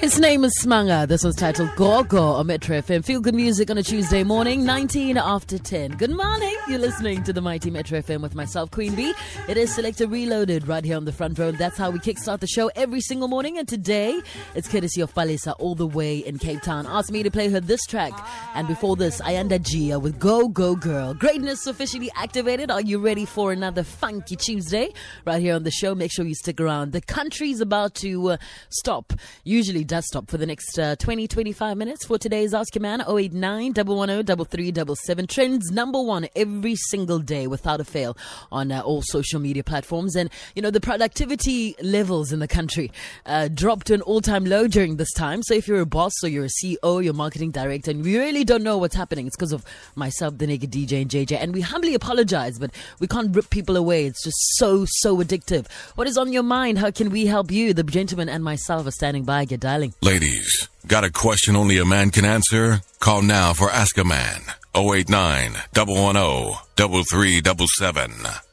His name is Smanga. This was titled Gogo on Metro FM. Feel good music on a Tuesday morning, 19 after 10. Good morning. You're listening to the mighty Metro FM with myself, Queen Bee. It is Selector Reloaded right here on the front row. That's how we kickstart the show every single morning. And today, it's courtesy of Falisa all the way in Cape Town. Asked me to play her this track. And before this, Ayanda Jiya with Go Go Girl. Greatness officially activated. Are you ready for another funky Tuesday? Right here on the show. Make sure you stick around. The country's about to uh, stop. Usually does stop for the next uh, 20, 25 minutes for today's Ask Your Man 089 110 Trends number one every single day without a fail on uh, all social media platforms. And, you know, the productivity levels in the country uh, dropped to an all time low during this time. So if you're a boss or you're a CEO, you're marketing director, and you really don't know what's happening, it's because of myself, the naked DJ, and JJ. And we humbly apologize, but we can't rip people away. It's just so, so addictive. What is on your mind? How can we help you? The gentleman and myself are standing by. Get dialing. Ladies, got a question only a man can answer? Call now for Ask a Man. 089 110 3377.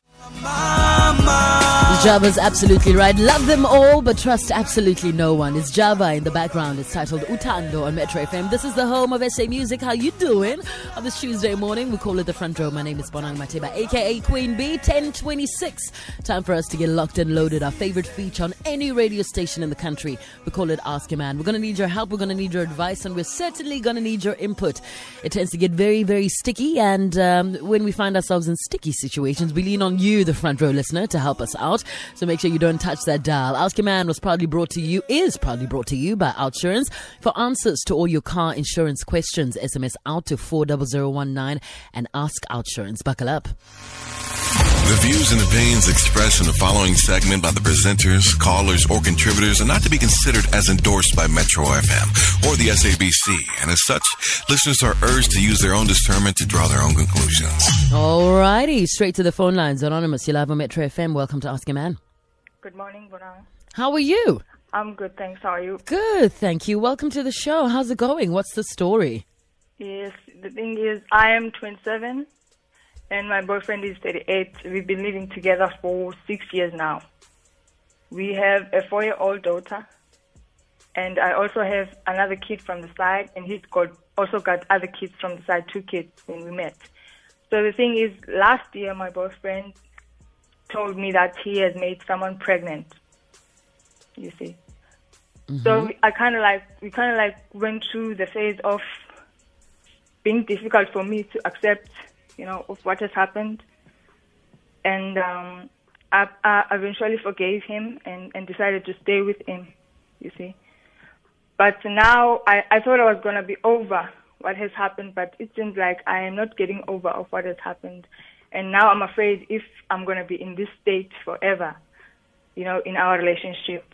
Java's absolutely right. Love them all, but trust absolutely no one. It's Java in the background. It's titled Utando on Metro FM. This is the home of SA Music. How you doing? On this Tuesday morning, we call it the front row. My name is Bonang Matheba, aka Queen B. 1026. Time for us to get locked and loaded. Our favorite feature on any radio station in the country. We call it Ask a Man. We're going to need your help. We're going to need your advice, and we're certainly going to need your input. It tends to get very, very sticky, and um, when we find ourselves in sticky situations, we lean on you, the front row listener, to help us out. So make sure you don't touch that dial. Ask Your Man was proudly brought to you, is proudly brought to you by Outsurance. For answers to all your car insurance questions, SMS out to 40019 and ask Outsurance. Buckle up. The views and opinions expressed in the following segment by the presenters, callers, or contributors are not to be considered as endorsed by Metro FM or the SABC, and as such, listeners are urged to use their own discernment to draw their own conclusions. Alrighty, straight to the phone lines. Anonymous, you're live on Metro FM. Welcome to Ask a Man. Good morning, Bonang. How are you? I'm good, thanks. How are you? Good, thank you. Welcome to the show. How's it going? What's the story? Yes, the thing is, I am 27 and my boyfriend is 38. We've been living together for six years now. We have a four year old daughter, and I also have another kid from the side, and he's got also got other kids from the side, two kids when we met. So the thing is, last year my boyfriend told me that he has made someone pregnant. You see. So I kind of like we kind of like went through the phase of being difficult for me to accept, you know, of what has happened, and um, I, I eventually forgave him and, and decided to stay with him. You see, but now I, I thought I was gonna be over what has happened, but it seems like I am not getting over of what has happened, and now I'm afraid if I'm gonna be in this state forever, you know, in our relationship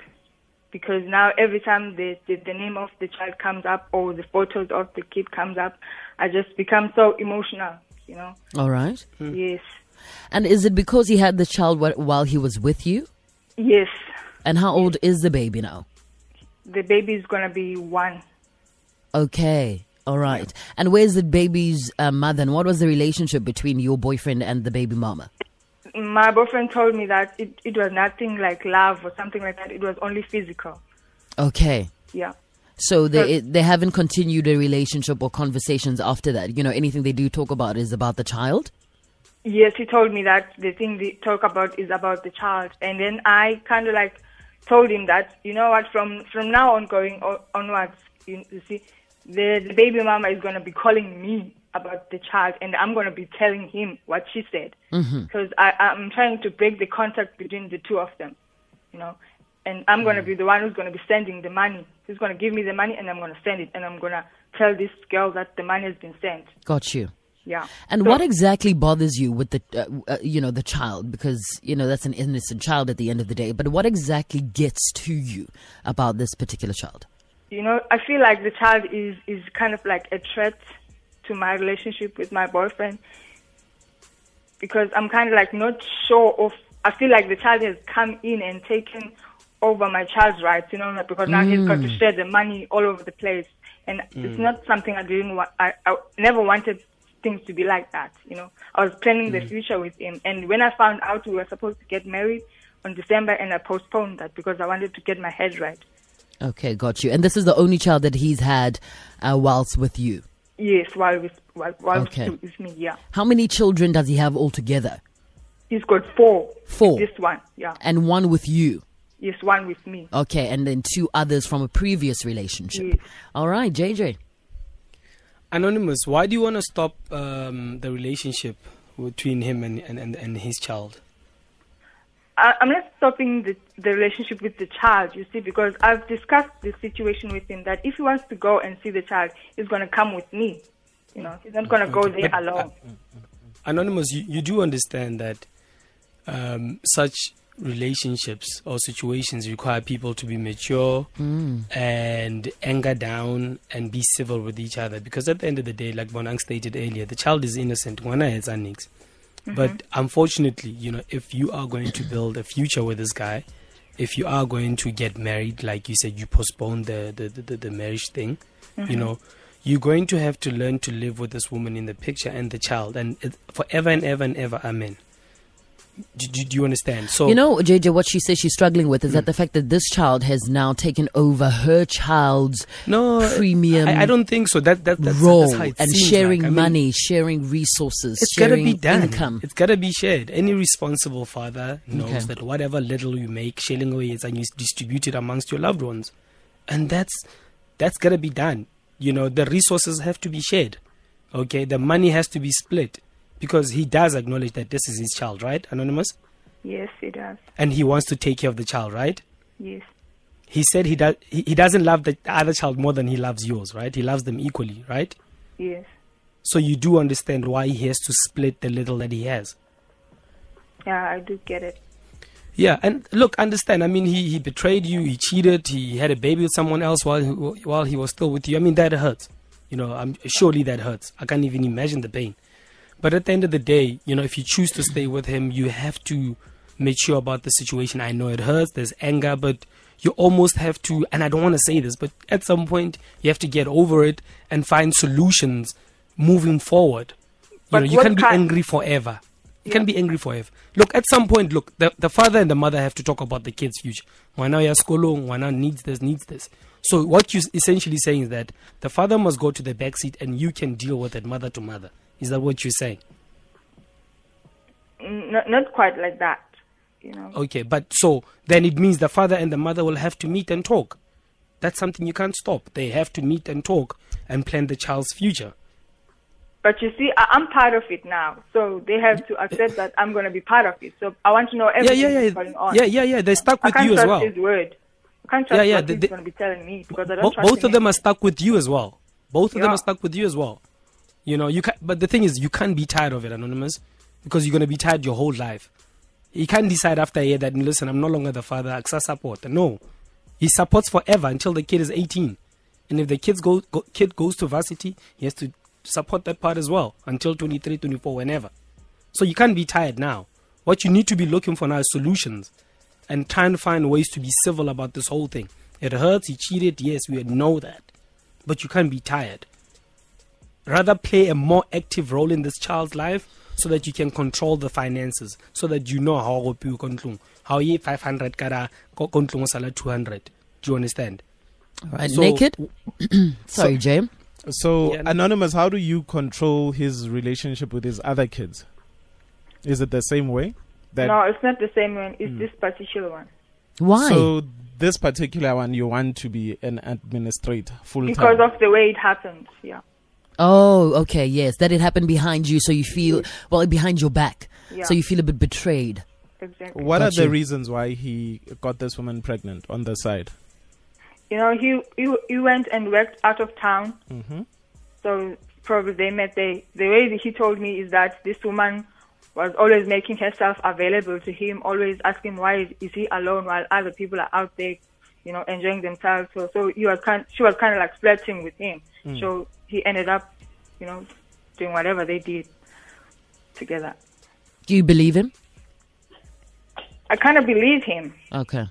because now every time the, the the name of the child comes up or the photos of the kid comes up, I just become so emotional. You know. All right. Hmm. Yes. And is it because he had the child while he was with you? Yes. And how old is the baby now? The baby is gonna be one. Okay. All right. And where's the baby's uh, mother? And what was the relationship between your boyfriend and the baby mama? My boyfriend told me that it, it was nothing like love or something like that. It was only physical. Okay. Yeah. So they they haven't continued a relationship or conversations after that. You know, anything they do talk about is about the child. Yes, he told me that the thing they talk about is about the child, and then I kind of like told him that you know what, from from now on going o- onwards, you, you see, the, the baby mama is gonna be calling me about the child, and I'm gonna be telling him what she said because I I'm trying to break the contact between the two of them, you know, and I'm gonna be the one who's gonna be sending the money. He's gonna give me the money, and I'm gonna send it, and I'm gonna tell this girl that the money has been sent. Got you. Yeah. And So- what exactly bothers you with the, uh, uh, you know, the child? Because you know that's an innocent child at the end of the day. But what exactly gets to you about this particular child? You know, I feel like the child is is kind of like a threat to my relationship with my boyfriend because I'm kind of like not sure of. I feel like the child has come in and taken over my child's rights, you know, because now he's got to mm. share the money all over the place, and it's mm. not something I didn't want. I, I never wanted things to be like that, you know. I was planning the mm. future with him, and when I found out we were supposed to get married on December, and I postponed that because I wanted to get my head right. Okay, got you. And this is the only child that he's had uh, whilst with you. Yes, while with while, while Okay. still with me, yeah. How many children does he have altogether? He's got four. Four. This one, yeah. And one with you. Yes, one with me. Okay, and then two others from a previous relationship. Yes. All right, JJ. Anonymous, why do you want to stop um, the relationship between him and, and, and, and his child? I, I'm not stopping the, the relationship with the child, you see, because I've discussed the situation with him that if he wants to go and see the child, he's going to come with me. You know, he's not going to go there But, uh, alone. Anonymous, you, you do understand that um, such relationships or situations require people to be mature and anger down and be civil with each other. Because at the end of the day, like Bonang stated earlier, the child is innocent. Ngwana has done niks. But unfortunately, you know, if you are going to build a future with this guy, if you are going to get married, like you said, you postpone the the, the, the, marriage thing, you mm-hmm. know, you're going to have to learn to live with this woman in the picture and the child, and it, forever and ever and ever, amen. Do, do, do you understand? So You know, JJ, what she says she's struggling with is that mm. the fact that this child has now taken over her child's no premium I, I don't think so. That that that's, role that's and sharing like. I mean, money, sharing resources, It's gotta be done. income. It's gotta be shared. Any responsible father knows Okay. that whatever little you make, sharing away is and you distribute it amongst your loved ones, and that's that's gotta be done. You know, the resources have to be shared. Okay, the money has to be split because he does acknowledge that this is his child, right, Anonymous, Yes, he does. and he wants to take care of the child, right? Yes. He said he does. He, he doesn't love the other child more than he loves yours, right? He loves them equally, right? Yes. So you do understand why he has to split the little that he has. Yeah, I do get it. Yeah, and look, understand. I mean, he, he betrayed you. He cheated. He had a baby with someone else while he, while he was still with you. I mean, that hurts. You know, I'm surely that hurts. I can't even imagine the pain. But at the end of the day, you know, if you choose to stay with him, you have to make sure about the situation. I know it hurts. There's anger, but you almost have to. And I don't want to say this, but at some point, you have to get over it and find solutions moving forward. You But know, you can't be angry forever. You can be angry forever. Look, at some point, look, the, the father and the mother have to talk about the kid's future. Wana ya skolo, wana needs this, needs this. So what you're essentially saying is that the father must go to the back seat and you can deal with it mother to mother. Is that what you're saying? Not, not quite like that, you know. Okay, but so then it means the father and the mother will have to meet and talk. That's something you can't stop. They have to meet and talk and plan the child's future. But you see, I, I'm part of it now, so they have to accept that I'm going to be part of it. So I want to know Yeah, everything yeah, that's yeah. going on. Yeah, yeah, yeah. They're stuck with you as well. his word. I can't trust Yeah, yeah, what they- he's going to be telling me because I don't both of them are stuck with you as well. Both of them are stuck with you as well. You know, you can but the thing is, you can't be tired of it, anonymous, because you're gonna be tired your whole life. You can't decide after a year that listen, I'm no longer the father. Aksa support. No, he supports forever until the kid is 18, and if the kids go, go kid goes to varsity, he has to support that part as well until 23, 24, whenever. So you can't be tired now. What you need to be looking for now is solutions and try and find ways to be civil about this whole thing. It hurts, he cheated, yes, we know that. But you can't be tired. Rather play a more active role in this child's life so that you can control the finances, so that you know how go piwa ko. How ye 500 kara ko ko sala 200. Do you understand? Right, So- naked. Sorry, Jay. So, Yeah. Anonymous, how do you control his relationship with his other kids? Is it the same way? That No, it's not the same one. Hmm. It's this particular one. Why? So this particular one, you want to be an administrator full Because time. Because of the way it happens Yeah. Oh, okay, yes, that it happened behind you, so you feel well behind your back, Yeah. so you feel a bit betrayed. Exactly. What Got are the reasons why he got this woman pregnant on the side? You know, he, he he went and worked out of town. Mhm. So probably they met. They the way that he told me is that this woman was always making herself available to him, always asking why is he alone while other people are out there, you know, enjoying themselves. So so he was kind, she was kind of like flirting with him. So he ended up, you know, doing whatever they did together. Do you believe him? I kind of believe him. Okay.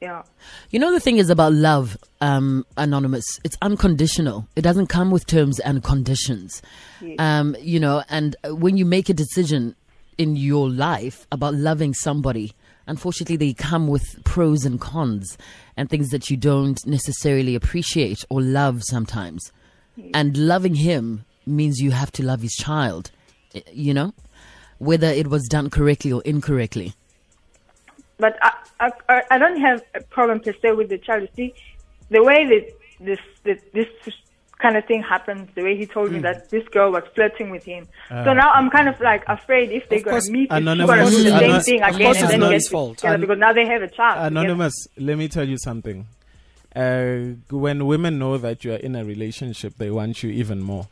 Yeah. You know the thing is about love, um, anonymous. It's unconditional. It doesn't come with terms and conditions. Yes. Um, you know, and when you make a decision in your life about loving somebody, unfortunately, they come with pros and cons and things that you don't necessarily appreciate or love sometimes. And loving him means you have to love his child, you know, whether it was done correctly or incorrectly. But I, I, I- I don't have a problem per se with the child. See, the way that this that this kind of thing happened, the way he told Hmm. me that this girl was flirting with him. so now I'm kind of like afraid if they're going to meet, she's Anonymous- going to do the same thing again and then not get his fault. together An- because now they have a child. together. Anonymous, let me tell you something. Uh, when women know that you are in a relationship, they want you even more.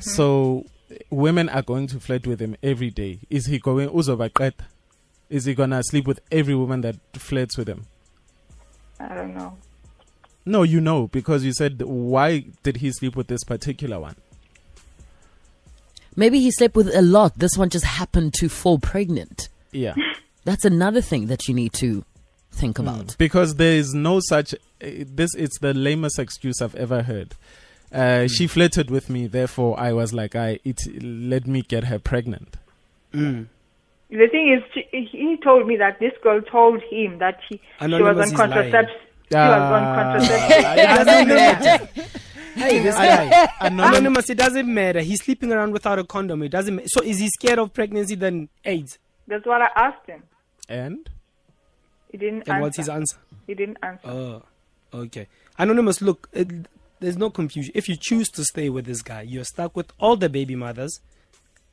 So women are going to flirt with him every day. Is he going uzobaqeda? Is he gonna sleep with every woman that flirts with him? I don't know. No, you know because you said why did he sleep with this particular one? Maybe he slept with a lot. This one just happened to fall pregnant. Yeah. That's another thing that you need to think about. because there is no such uh, this it's the lamest excuse i've ever heard uh, she flirted with me therefore i was like i it let me get her pregnant Mm. The thing is, she, he told me that this girl told him that he, she was on is lying. contraception. She was on contraception. It doesn't matter. Hey, this guy. Anonymous- Anonymous, it doesn't matter. He's sleeping around without a condom. It doesn't. matter. so is he scared of pregnancy than AIDS? That's what I asked him. and He didn't And answer. what's his answer? He didn't answer. Oh, okay. Anonymous, look, it, there's no confusion. If you choose to stay with this guy, you're stuck with all the baby mothers,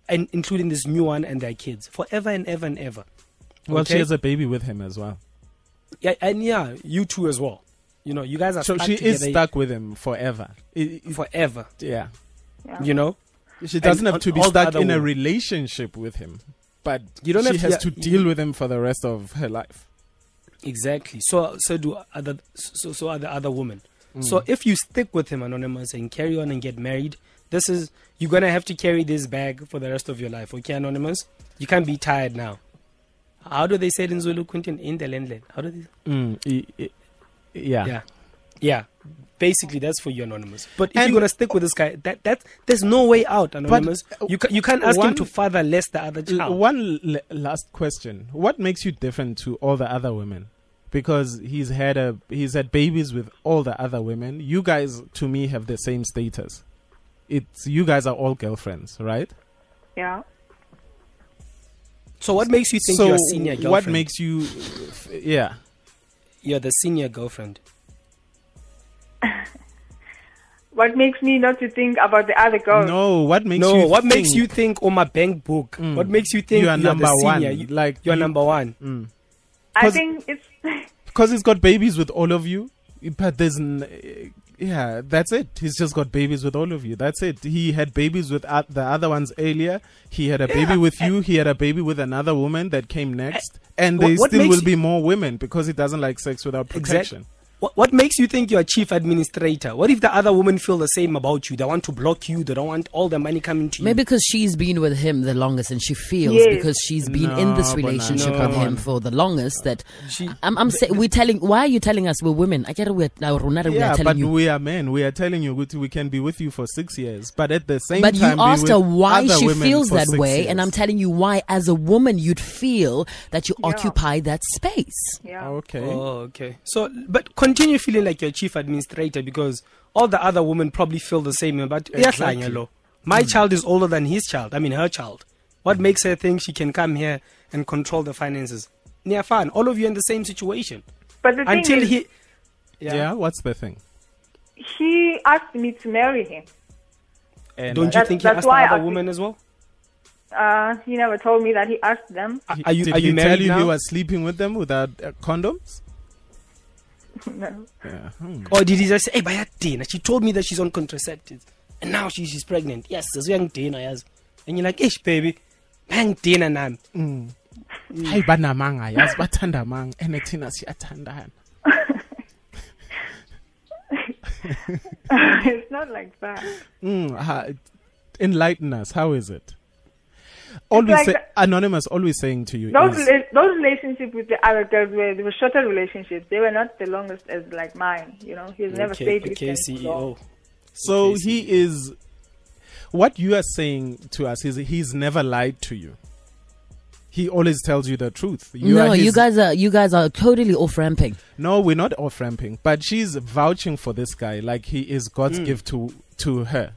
and including this new one and their kids, forever and ever and ever. well she has a baby with him as well Yeah, and yeah, you two as well. You know, you guys are so stuck she is stuck with him forever I- I- forever. yeah Yeah. You know, she doesn't And have to be stuck in a relationship with him but You don't she have- has yeah, to you- deal with him for the rest of her life exactly. So, so do other, so so are the other women. Mm. So if you stick with him, anonymous, and carry on and get married, this is you're gonna have to carry this bag for the rest of your life. Okay, anonymous, you can't be tired now. How do they say it in Zulu, Quentin? In the land, How do they? Mm, I- I- yeah Yeah, yeah. Basically, that's for you, anonymous. But if And- you're gonna stick with this guy, that that there's no way out, anonymous. uh, you ca- you can't ask him to father less the other L- child. One l- last question: What makes you different to all the other women? Because he's had a he's had babies with all the other women. You guys, to me, have the same status. It's you guys are all girlfriends, right? Yeah. So what makes you think so you're a senior girlfriend? what makes you? Yeah, you're the senior girlfriend? What makes me not to think about the other girls? no. What makes no, you? what makes think you think on my bank book? Mm. What makes you think you are you're number the one? You- like You're you- number one. Mm. I 'Cause- think it's Because he's got babies with all of you, but there's, n- yeah, that's it. He's just got babies with all of you. That's it. He had babies with o- the other ones earlier. He had a baby with you. He had a baby with another woman that came next, and What- there still will be more women because he doesn't like sex without protection. What, what makes you think you're a chief administrator? What if the other women feel the same about you? They want to block you. They don't want all the money coming to you. Maybe because she's been with him the longest and she feels Yes. because she's been in this relationship Bonani. with him for the longest that She- I'm, I'm say, we're telling why are you telling us we're women I get it we're now Ronara, we Yeah, are but you we are men. We are telling you we we can be with you for six years, but at the same but you time, be asked her why she feels that six way and. I'm telling you why as a woman you'd feel that you Yeah. occupy that space yeah. okay. Oh, okay. So, but continue feeling like you're chief administrator because all the other women probably feel the same. But Exactly. exactly. my child is older than his child. I mean, her child. What makes her think she can come here and control the finances? Near fun. All of you in the same situation But the thing until is, he. yeah. what's the thing? he asked me to marry him. And Don't you That's- think he that's asked the why other I- women as well? Uh, he never told me that he asked them. Are- He- Are you did are he you tell you now? he was sleeping with them without uh, condoms? no. Yeah. Hmm. Or did he just say, hey, by dinner? She told me that she's on contraceptives. And now she, she's pregnant. Yes, there's young dinner, yes. And you're like, ish, baby. Bang dinner now. hayi banamanga yazi bathanda amanga and thina siyathandana it's not like that. mm, ha, enlighten us how is it always like say, the- anonymous always saying to you Those is, rela- those relationships with the other girls were they were shorter relationships. They were not the longest as like mine. You know, he's never okay, stayed with okay, them. for long. CEO. so Okay, he is what you are saying to us is he's never lied to you He always tells you the truth. You no, are you guys are you guys are totally off ramping. No, we're not off ramping, but she's vouching for this guy like he is God's Hmm. gift to to her.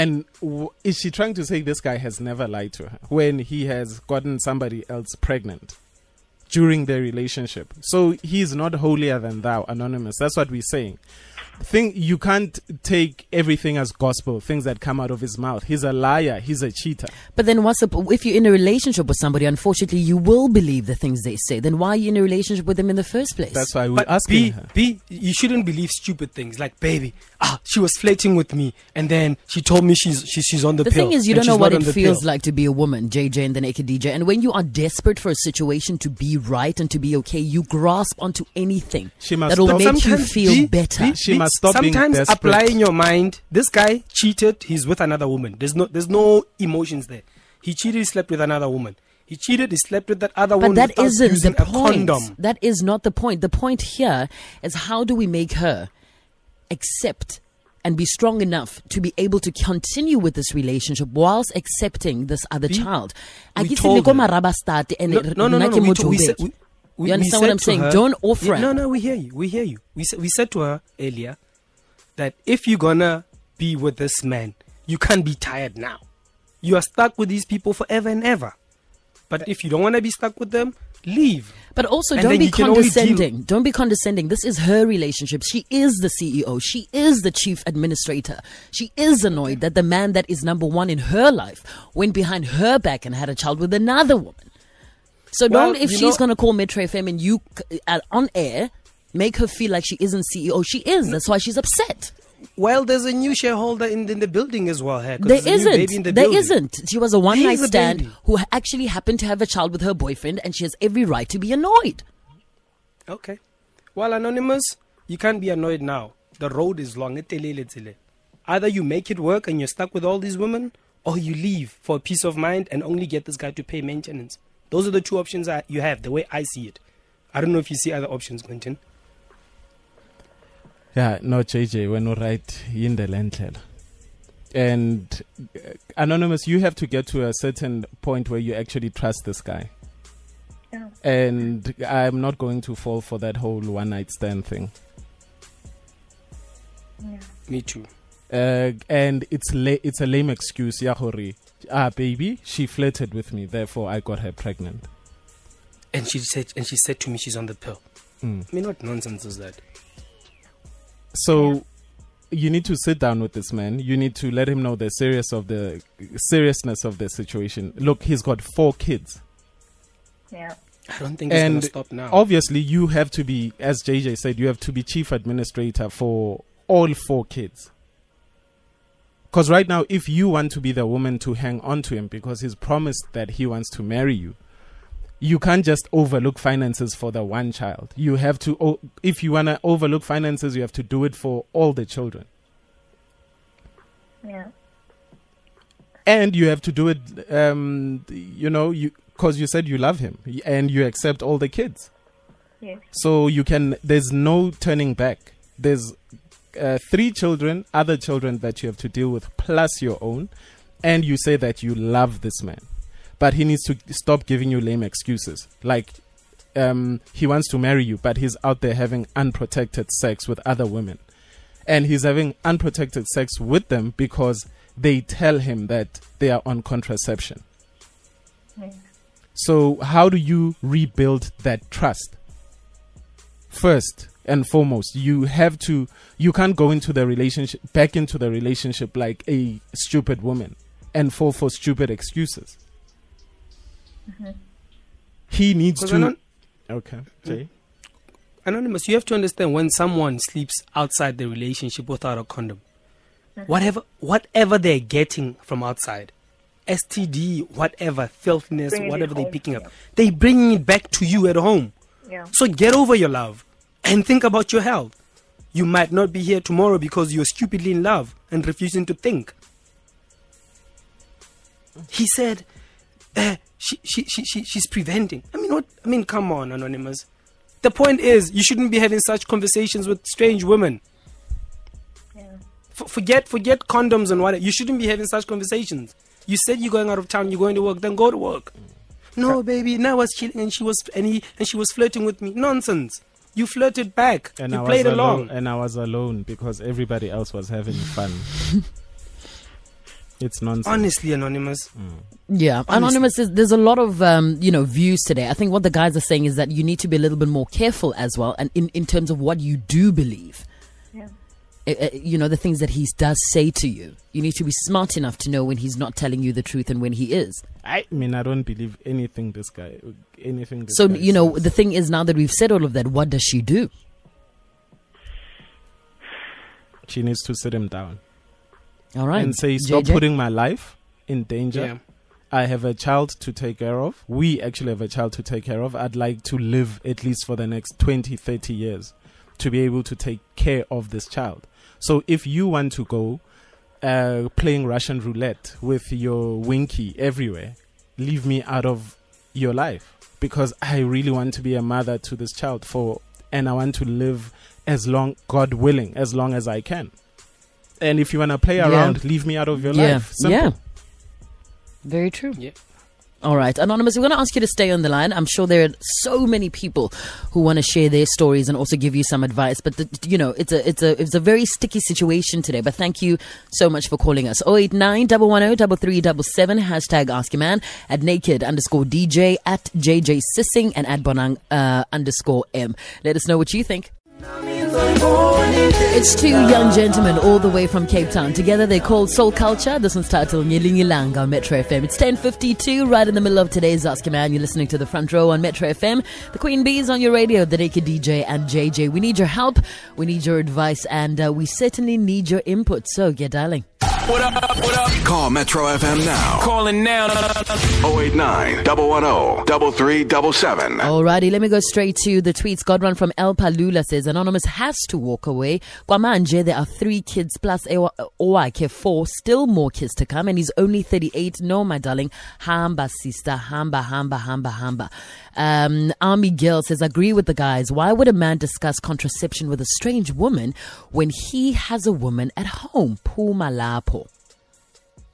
And w- is she trying to say this guy has never lied to her when he has gotten somebody else pregnant during their relationship? So he's not holier than thou, anonymous. That's what we're saying. Think you can't take everything as gospel, things that come out of his mouth. He's a liar. He's a cheater. But then, what's up if you're in a relationship with somebody? Unfortunately, you will believe the things they say. Then why are you in a relationship with them in the first place? That's why we're But asking B, her. B, you shouldn't believe stupid things like, baby, ah, she was flirting with me, and then she told me she's she, she's on the, the pill. thing is, you don't know what it feels pill. like to be a woman, JJ and the Naked DJ. And when you are desperate for a situation to be right and to be okay, you grasp onto anything She must that'll stop- make you feel B, better. B, She B, must stop Sometimes desperate. apply your mind. This guy cheated. He's with another woman. There's no there's no emotions there. He cheated. He slept with another woman. He cheated. He slept with that other But woman. that without isn't using the a point. That is not the point. The point here is how do we make her accept and be strong enough to be able to continue with this relationship whilst accepting this other We- child. we told her. maraba start and No, no, no, no. no. We, we, said, we, we, You understand what I'm saying? her- Don't off Yeah. No, no, we hear you. We hear you. We said, we said to her earlier that if you're gonna be with this man, you can't be tired now. You are stuck with these people forever and ever. But if you don't want to be stuck with them, leave. But also, And don't be you can only deal- condescending. Don't be condescending. This is her relationship. She is the CEO. She is the chief administrator. She is annoyed that the man that is number one in her life went behind her back and had a child with another woman. So Well, don't, if she's know- going to call Metro FM and you uh, on air, make her feel like she isn't CEO. She is. That's why she's upset. Well, there's a new shareholder in, in the building as well. Here, There there's a new baby in isn't. the There isn't. She was a one night stand baby. who actually happened to have a child with her boyfriend, and she has every right to be annoyed. Okay. Well, anonymous, you can't be annoyed now. The road is long. Either you make it work and you're stuck with all these women, or you leave for peace of mind and only get this guy to pay maintenance. Those are the two options I, you have, the way I see it. I don't know if you see other options, Quentin. Yeah, no, JJ, when you right in the landlord. And uh, anonymous, you have to get to a certain point where you actually trust this guy. Yeah. And I'm not going to fall for that whole one night stand thing. Me too. Uh, and it's la- it's a lame excuse, yeah, hori. Ah, baby, she flirted with me, therefore I got her pregnant. And she said, and she said to me, she's on the pill. Mm. I mean, what nonsense is that? So you need to sit down with this man. You need to let him know the serious of the seriousness of the situation. Look, he's got four kids. Yeah. I don't think it's going And to stop now. Obviously, you have to be, as JJ said, you have to be chief administrator for all four kids. Because right now, if you want to be the woman to hang on to him because he's promised that he wants to marry you, you can't just overlook finances for the one child. You have to, if you want to overlook finances, you have to do it for all the children. Yeah. and you have to do it um you know you because you said you love him and you accept all the kids Yes. so you can there's no turning back there's uh, three children other children that you have to deal with plus your own and you say that you love this man but he needs to stop giving you lame excuses like um he wants to marry you but he's out there having unprotected sex with other women and he's having unprotected sex with them because they tell him that they are on contraception. So, how do you rebuild that trust? First and foremost, you have to, you can't go into the relationship, back into the relationship like a stupid woman and fall for stupid excuses. He needs to. anon- okay, Jay. Anonymous, you have to understand when someone sleeps outside the relationship without a condom, whatever whatever they're getting from outside, STD, whatever, filthiness, Bringing whatever they're picking up, yeah. they bringing it back to you at home. Yeah. So get over your love and think about your health. You might not be here tomorrow because you're stupidly in love and refusing to think. He said, uh, she, she, she, she, she's preventing. I mean, what? I mean, come on, Anonymous. The point is, you shouldn't be having such conversations with strange women. Yeah. F- forget, forget condoms and what. You shouldn't be having such conversations. You said you're going out of town, you're going to work, then go to work. No, baby, now I was chilling and she was and he and she was flirting with me. Nonsense. You flirted back. And you I played was along. alone, and I was alone because everybody else was having fun. it's nonsense. Honestly, anonymous. Yeah, anonymous. Is, there's a lot of um, you know views today. I think what the guys are saying is that you need to be a little bit more careful as well, and in, in terms of what you do believe. Yeah. Uh, uh, you know the things that he does say to you. You need to be smart enough to know when he's not telling you the truth and when he is. I mean, I don't believe anything this guy, anything. This So guy you know says. the thing is now that we've said all of that, what does she do? she needs to sit him down All right, and say, "Stop JJ? putting my life in danger." Yeah. I have a child to take care of. We actually have a child to take care of. I'd like to live at least for the next 20, 30 years to be able to take care of this child. So if you want to go uh, playing Russian roulette with your winky everywhere, leave me out of your life because I really want to be a mother to this child for, and I want to live as long, God willing, as long as I can. And if you want to play Yeah. around, leave me out of your yeah, life. Simple. yeah, very true. Yeah. All right, Anonymous, we're going to ask you to stay on the line. I'm sure there are so many people who want to share their stories and also give you some advice. But, the, you know, it's a, it's, a, it's a very sticky situation today. But thank you so much for calling us. 089 110 3377, hashtag Ask Your Man, at naked underscore DJ, at JJ Sissing, and at Bonang uh, underscore M. Let us know what you think. It's two young gentlemen all the way from Cape Town. Together they call Soul Culture. This one's titled Nyilingilanga on Metro FM. It's 10.52, right in the middle of today's Ask a Man. You're listening to the front row on Metro FM. The Queen Bee is on your radio, the Naked DJ and JJ. We need your help. We need your advice and uh, we certainly need your input. So get dialing. What up? What up? Call Metro FM now. Calling now. 089 110 3377. Alrighty, let me go straight to the tweets. Godrun from El Palula says Anonymous has to walk away. Kwamanje, there are three kids plus Owake, four, still more kids to come, and he's only 38. No, my darling. Hamba, sister. Hamba, hamba, hamba, hamba. Um, Army Girl says, agree with the guys. Why would a man discuss contraception with a strange woman when he has a woman at home? Pumalapo.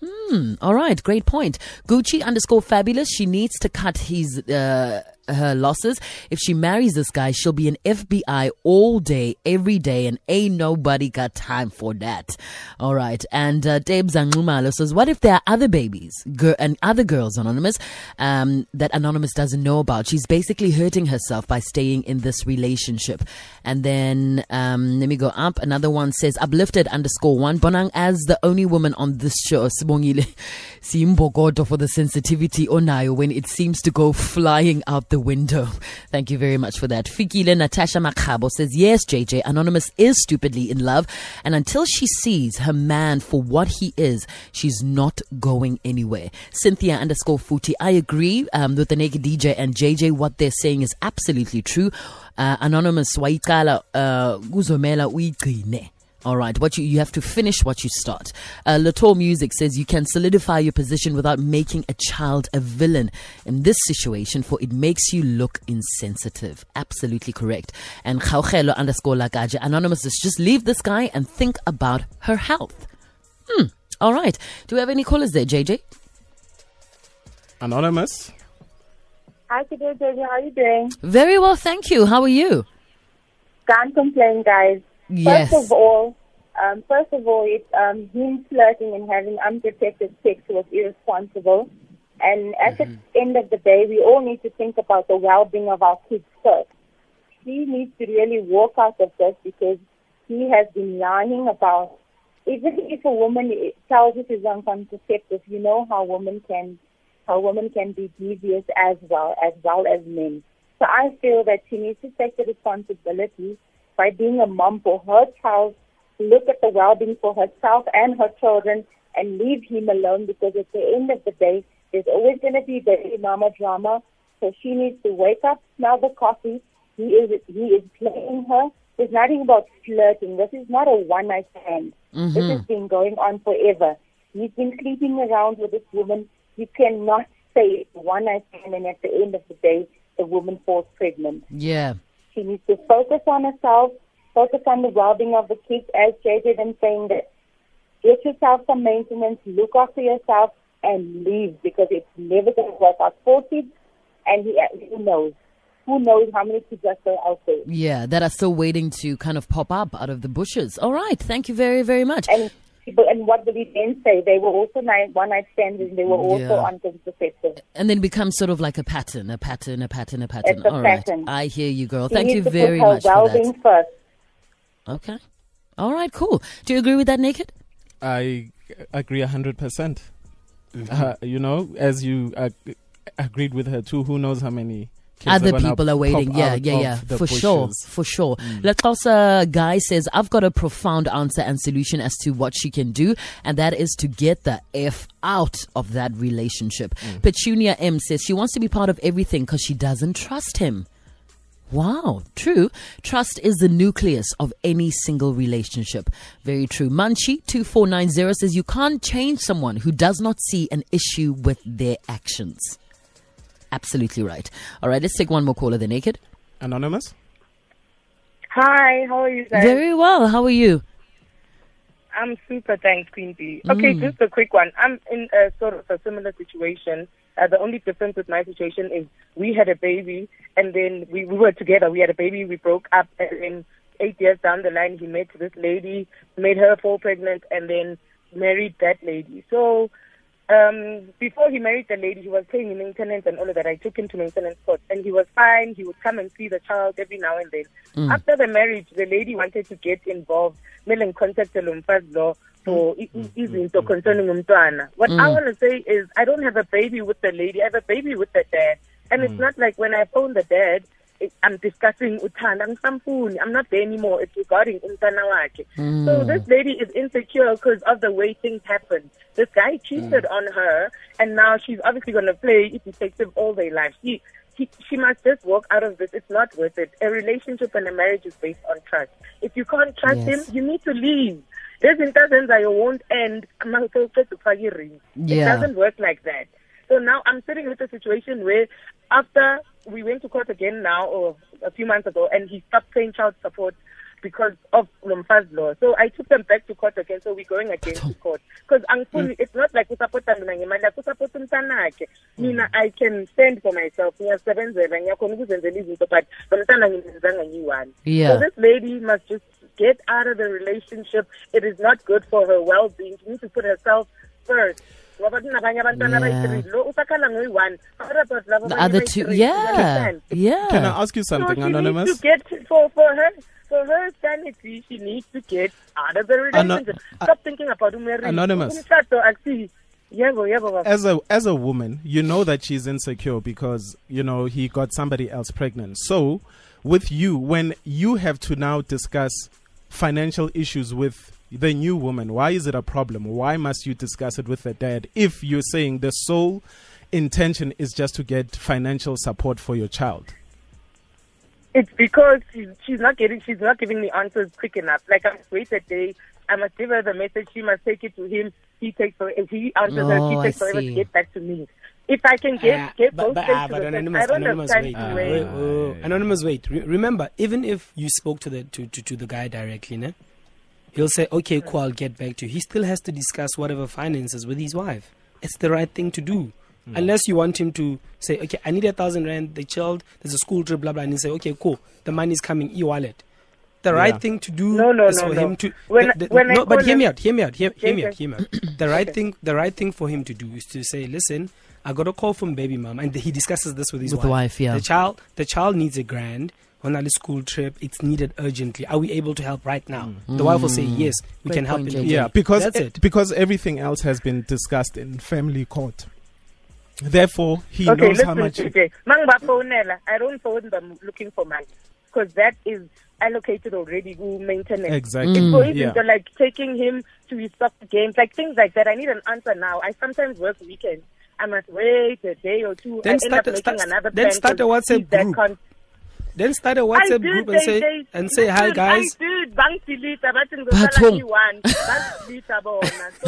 Hmm. All right. Great point. Gucci underscore fabulous. She needs to cut his uh, her losses. If she marries this guy, she'll be an FBI all day, every day, and ain't nobody got time for that. All right. And uh, Deb Zanglumalo says, "What if there are other babies gir- and other girls, anonymous, um, that anonymous doesn't know about? She's basically hurting herself by staying in this relationship." And then um, let me go up. Another one says, "Uplifted underscore one Bonang as the only woman on this show." Simbogodo for the sensitivity onayo when it seems to go flying out the window. Thank you very much for that. Fikile Natasha Makabo says, Yes, JJ, Anonymous is stupidly in love. And until she sees her man for what he is, she's not going anywhere. Cynthia underscore Futi, I agree um, with the Naked DJ and JJ. What they're saying is absolutely true. Uh, Anonymous, wayikala uh, kuzomela uyigcine. All right, what you you have to finish what you start. Uh, Latour Music says you can solidify your position without making a child a villain in this situation, for it makes you look insensitive. Absolutely correct. And Khaukhelo underscore Lagaja anonymous says just leave this guy and think about her health. Hmm. All right. Do we have any callers there, JJ? Anonymous. Hi, today, baby. How are you doing? Very well, thank you. How are you? Can't complain, guys. Yes. First of all, um, first of all, it's um, him flirting and having unprotected sex was irresponsible. And at the end of the day, we all need to think about the well-being of our kids first. He needs to really walk out of this because he has been lying about. Even if a woman tells you she's on contraceptive, you know how women can, how women can be devious as well as well as men. So I feel that she needs to take the responsibility by being a mom for her child, look at the well-being for herself and her children, and leave him alone because at the end of the day, there's always going to be baby mama drama. So she needs to wake up, smell the coffee. He is he is playing her. There's nothing about flirting. This is not a one night stand. This mm-hmm. has been going on forever. He's been sleeping around with this woman. You cannot say it's one night stand and at the end of the day the woman falls pregnant. Yeah. She needs to focus on herself, focus on the well-being of the kids, as JJ been saying that get yourself some maintenance, look after yourself, and leave because it's never going to work out. Four kids and he, uh, who knows? Who knows how many kids are still out there? Yeah, that are still waiting to kind of pop up out of the bushes. All right. Thank you very, very much. And people, and what did he then say? They were also night, one night stands. and They were also Yeah. on contraceptive. And then becomes sort of like a pattern, a pattern, a pattern, a pattern. It's a All right. pattern. I hear you, girl. He Thank needs you very put her much for that. well-being first. Okay. All right, cool. Do you agree with that, Naked? I agree a hundred percent. Uh, You know, as you uh, agreed with her too. Who knows how many kids Other people are waiting. Yeah, yeah, yeah. For sure. For sure. Letosa Guy says, I've got a profound answer and solution as to what she can do, and that is to get the F out of that relationship. Petunia M says she wants to be part of everything because she doesn't trust him. Wow, true. Trust is the nucleus of any single relationship. Very true. Munchie2490 says you can't change someone who does not see an issue with their actions. Absolutely right. All right, let's take one more caller. The naked. Anonymous. Hi, how are you guys? Very well. How are you? I'm super, thanks, Queen Bee. Okay, Mm. just a quick one. I'm in a sort of a similar situation. Uh, the only difference with my situation is we had a baby, and then we, we were together. We had a baby, we broke up, and then eight years down the line, he met this lady, made her fall pregnant, and then married that lady. So um, before he married the lady, he was paying maintenance and all of that. I took him to maintenance court, and he was fine. He would come and see the child every now and then. Mm. After the marriage, the lady wanted to get involved. Mele contacted law for i- mm. izinto concerning umntwana. What mm. I want to say is, I don't have a baby with the lady. I have a baby with the dad, and it's not like when I phone the dad. It- I'm discussing uthanda ngisamfuni. I'm not there anymore. It's regarding umntwana wakhe. So hmm. this lady is insecure because of the way things happen. This guy cheated hmm. on her, and now she's obviously going to play detective all their life. She, she, she must just walk out of this. It's not worth it. A relationship and a marriage is based on trust. If you can't trust Yes. him, you need to leave. There's you won't end. It Yeah. doesn't work like that. So now I'm sitting with a situation where after we went to court again now, or a few months ago, and he stopped paying child support because of Lomfa's law. So I took them back to court again. So we're going again to court because mm. it's not like usapota mina ngemali yakhe usapota umntanakhe. Mm. Mina I can stand for myself. Ngiyasebenzela ngiyakhona ukuzenzela izinto but lo mntana ngimenzanga ngiyi-one. So this lady must just get out of the relationship. It is not good for her well-being. She needs to put herself first. Ngoba kunabanye abantwana abayi-three. Lo usakhala ngoyi-one. What about The other two. Yeah. Yeah. Can I ask you So something, she Anonymous? needs to get for for her for her sanity. She needs to get out of the relationship. Stop thinking about marriage. Anonymous. Umshado akusi- Yebo, yebo, baba. as a as a woman, you know that she's insecure because you know he got somebody else pregnant. So, with you, when you have to now discuss financial issues with the new woman, why is it a problem? Why must you discuss it with the dad if you're saying the sole intention is just to get financial support for your child? It's because she's, she's not getting, she's not giving me answers quick enough. Like I must wait a day. I must give her the message. She must take it to him. He takes for, if he answers her, Oh, she takes forever to see. get back to me. If I can get Ah, get but, both but, things to but anonymous, I don't anonymous, have time wait, to wait. wait, oh, anonymous, wait. Re- remember, even if you spoke to the to, to, to the guy directly, ne? He'll say, "Okay, cool, I'll get back to you." He still has to discuss whatever finances with his wife. It's the right thing to do. Mm. Unless you want him to say, "Okay, I need a thousand rand. The child, there's a school trip, blah blah," and he say, "Okay, cool, the money's coming, e-wallet." The right thing to do No, no, is no, for no. him to. When- the- the- when no, but hear me out. Hear me out. Hear, hear me out. Hear me out. The right thing. The right thing for him to do is to say, "Listen, I got a call from baby mom, and he discusses this with his With the wife, yeah. The child, the child needs a grand on a school trip. It's needed urgently. Are we able to help right now? The wife will say, "Yes, we Great can help." point, in JJ. the Yeah, because that's it. because everything else has been discussed in family court. Therefore, he okay, knows listen, how much. okay. Mangibafonela, I don't phone them looking for money because that is allocated already to maintenance. Exactly. It's for mm, Yeah. instance, like taking him to his soccer games, like things like that. I need an answer now. I sometimes work weekends. I must wait a day or two. Then I end start up a- making start- another then plan start a 'cause WhatsApp he's that group. con- Then start a WhatsApp did, group they- and say they- and say, "Hi listen, guys." I did. Bank delete. Bathi Bathong. ngizosala ngiyi-one. Bank delete bona. So,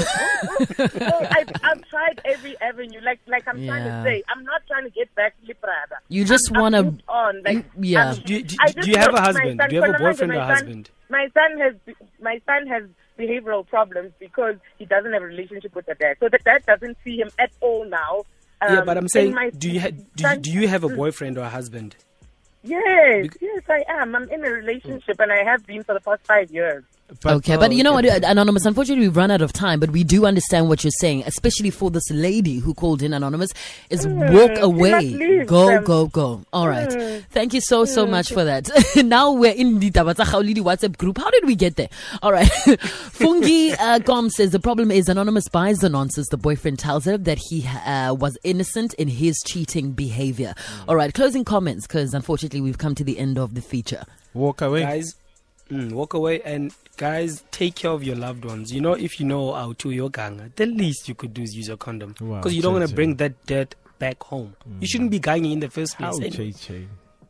so I've, I've tried every avenue. Like like I'm trying to say, I'm not trying to get back to brother. You just I'm- wanna- moved on. Like, yeah. I'm- Do you- do- do you have a husband? son- Do you have a boyfriend or my son- husband? My son has my son has behavioral problems because he doesn't have a relationship with the dad. So the dad doesn't see him at all now. yeah, Um, but I'm saying, do you ha- do, you, do you have a boyfriend or a husband? Yes, yes, I am. I'm in a relationship, and I have been for the past five years. Okay, but you know what, uh, Anonymous, unfortunately, we've run out of time, but we do understand what you're saying, especially for this lady who called in Anonymous, is mm, walk away. Go, them. go, go. All right. Mm. Thank you so, so mm. much for that. now we're in the Taba tsa WhatsApp group. How did we get there? All right. Fungi uh, Gom says the problem is Anonymous buys the nonsense. The boyfriend tells her that he uh, was innocent in his cheating behavior. All right. Closing comments, because unfortunately, we've come to the end of the feature. Walk away. Guys, mm, walk away and guys, take care of your loved ones. You know, if you know how to your gang, the least you could do is use your condom Wow, because you don't want to bring that dirt back home. You shouldn't be ganging in the first place. anyway.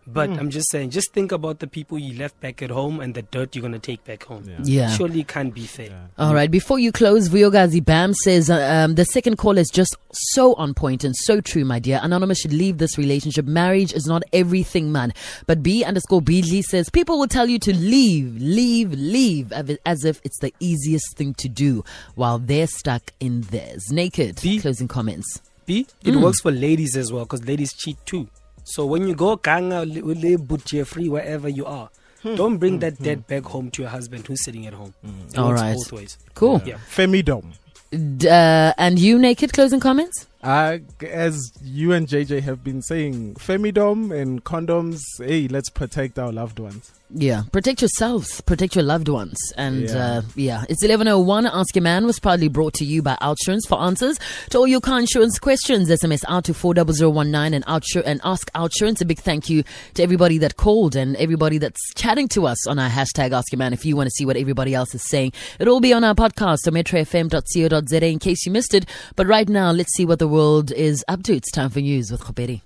JJ? But I'm just saying, just think about the people you left back at home and the dirt you're going to take back home. Yeah. Yeah. Surely it can't be fair. All right. Before you close, Viogazi Bam says uh, um, the second call is just so on point and so true, my dear. Anonymous should leave this relationship. Marriage is not everything, man. But B underscore Beedley says people will tell you to leave, leave, leave, as if it's the easiest thing to do while they're stuck in theirs. Naked. B- Closing comments. B, it Mm. works for ladies as well because ladies cheat too. So when you go ganga, li- butcher free wherever you are, Hmm. don't bring that dead back home to your husband who's sitting at home. It All both ways. Cool. Yeah. Femidom. D- uh, and you, Naked, closing comments? Uh, as you and JJ have been saying, Femidom and condoms, hey, let's protect our loved ones. Yeah, protect yourselves, protect your loved ones, and Yeah. uh, yeah, it's eleven oh one. Ask your man was proudly brought to you by Outsurance. For answers to all your car insurance questions, SMS out to four double zero one nine and Outsur- and ask Outsurance. A big thank you to everybody that called and everybody that's chatting to us on our hashtag Ask Your Man. If you want to see what everybody else is saying, it'll all be on our podcast on metrofm.co.za in case you missed it. But right now, let's see what the world is up to. It's time for news with Khoperi.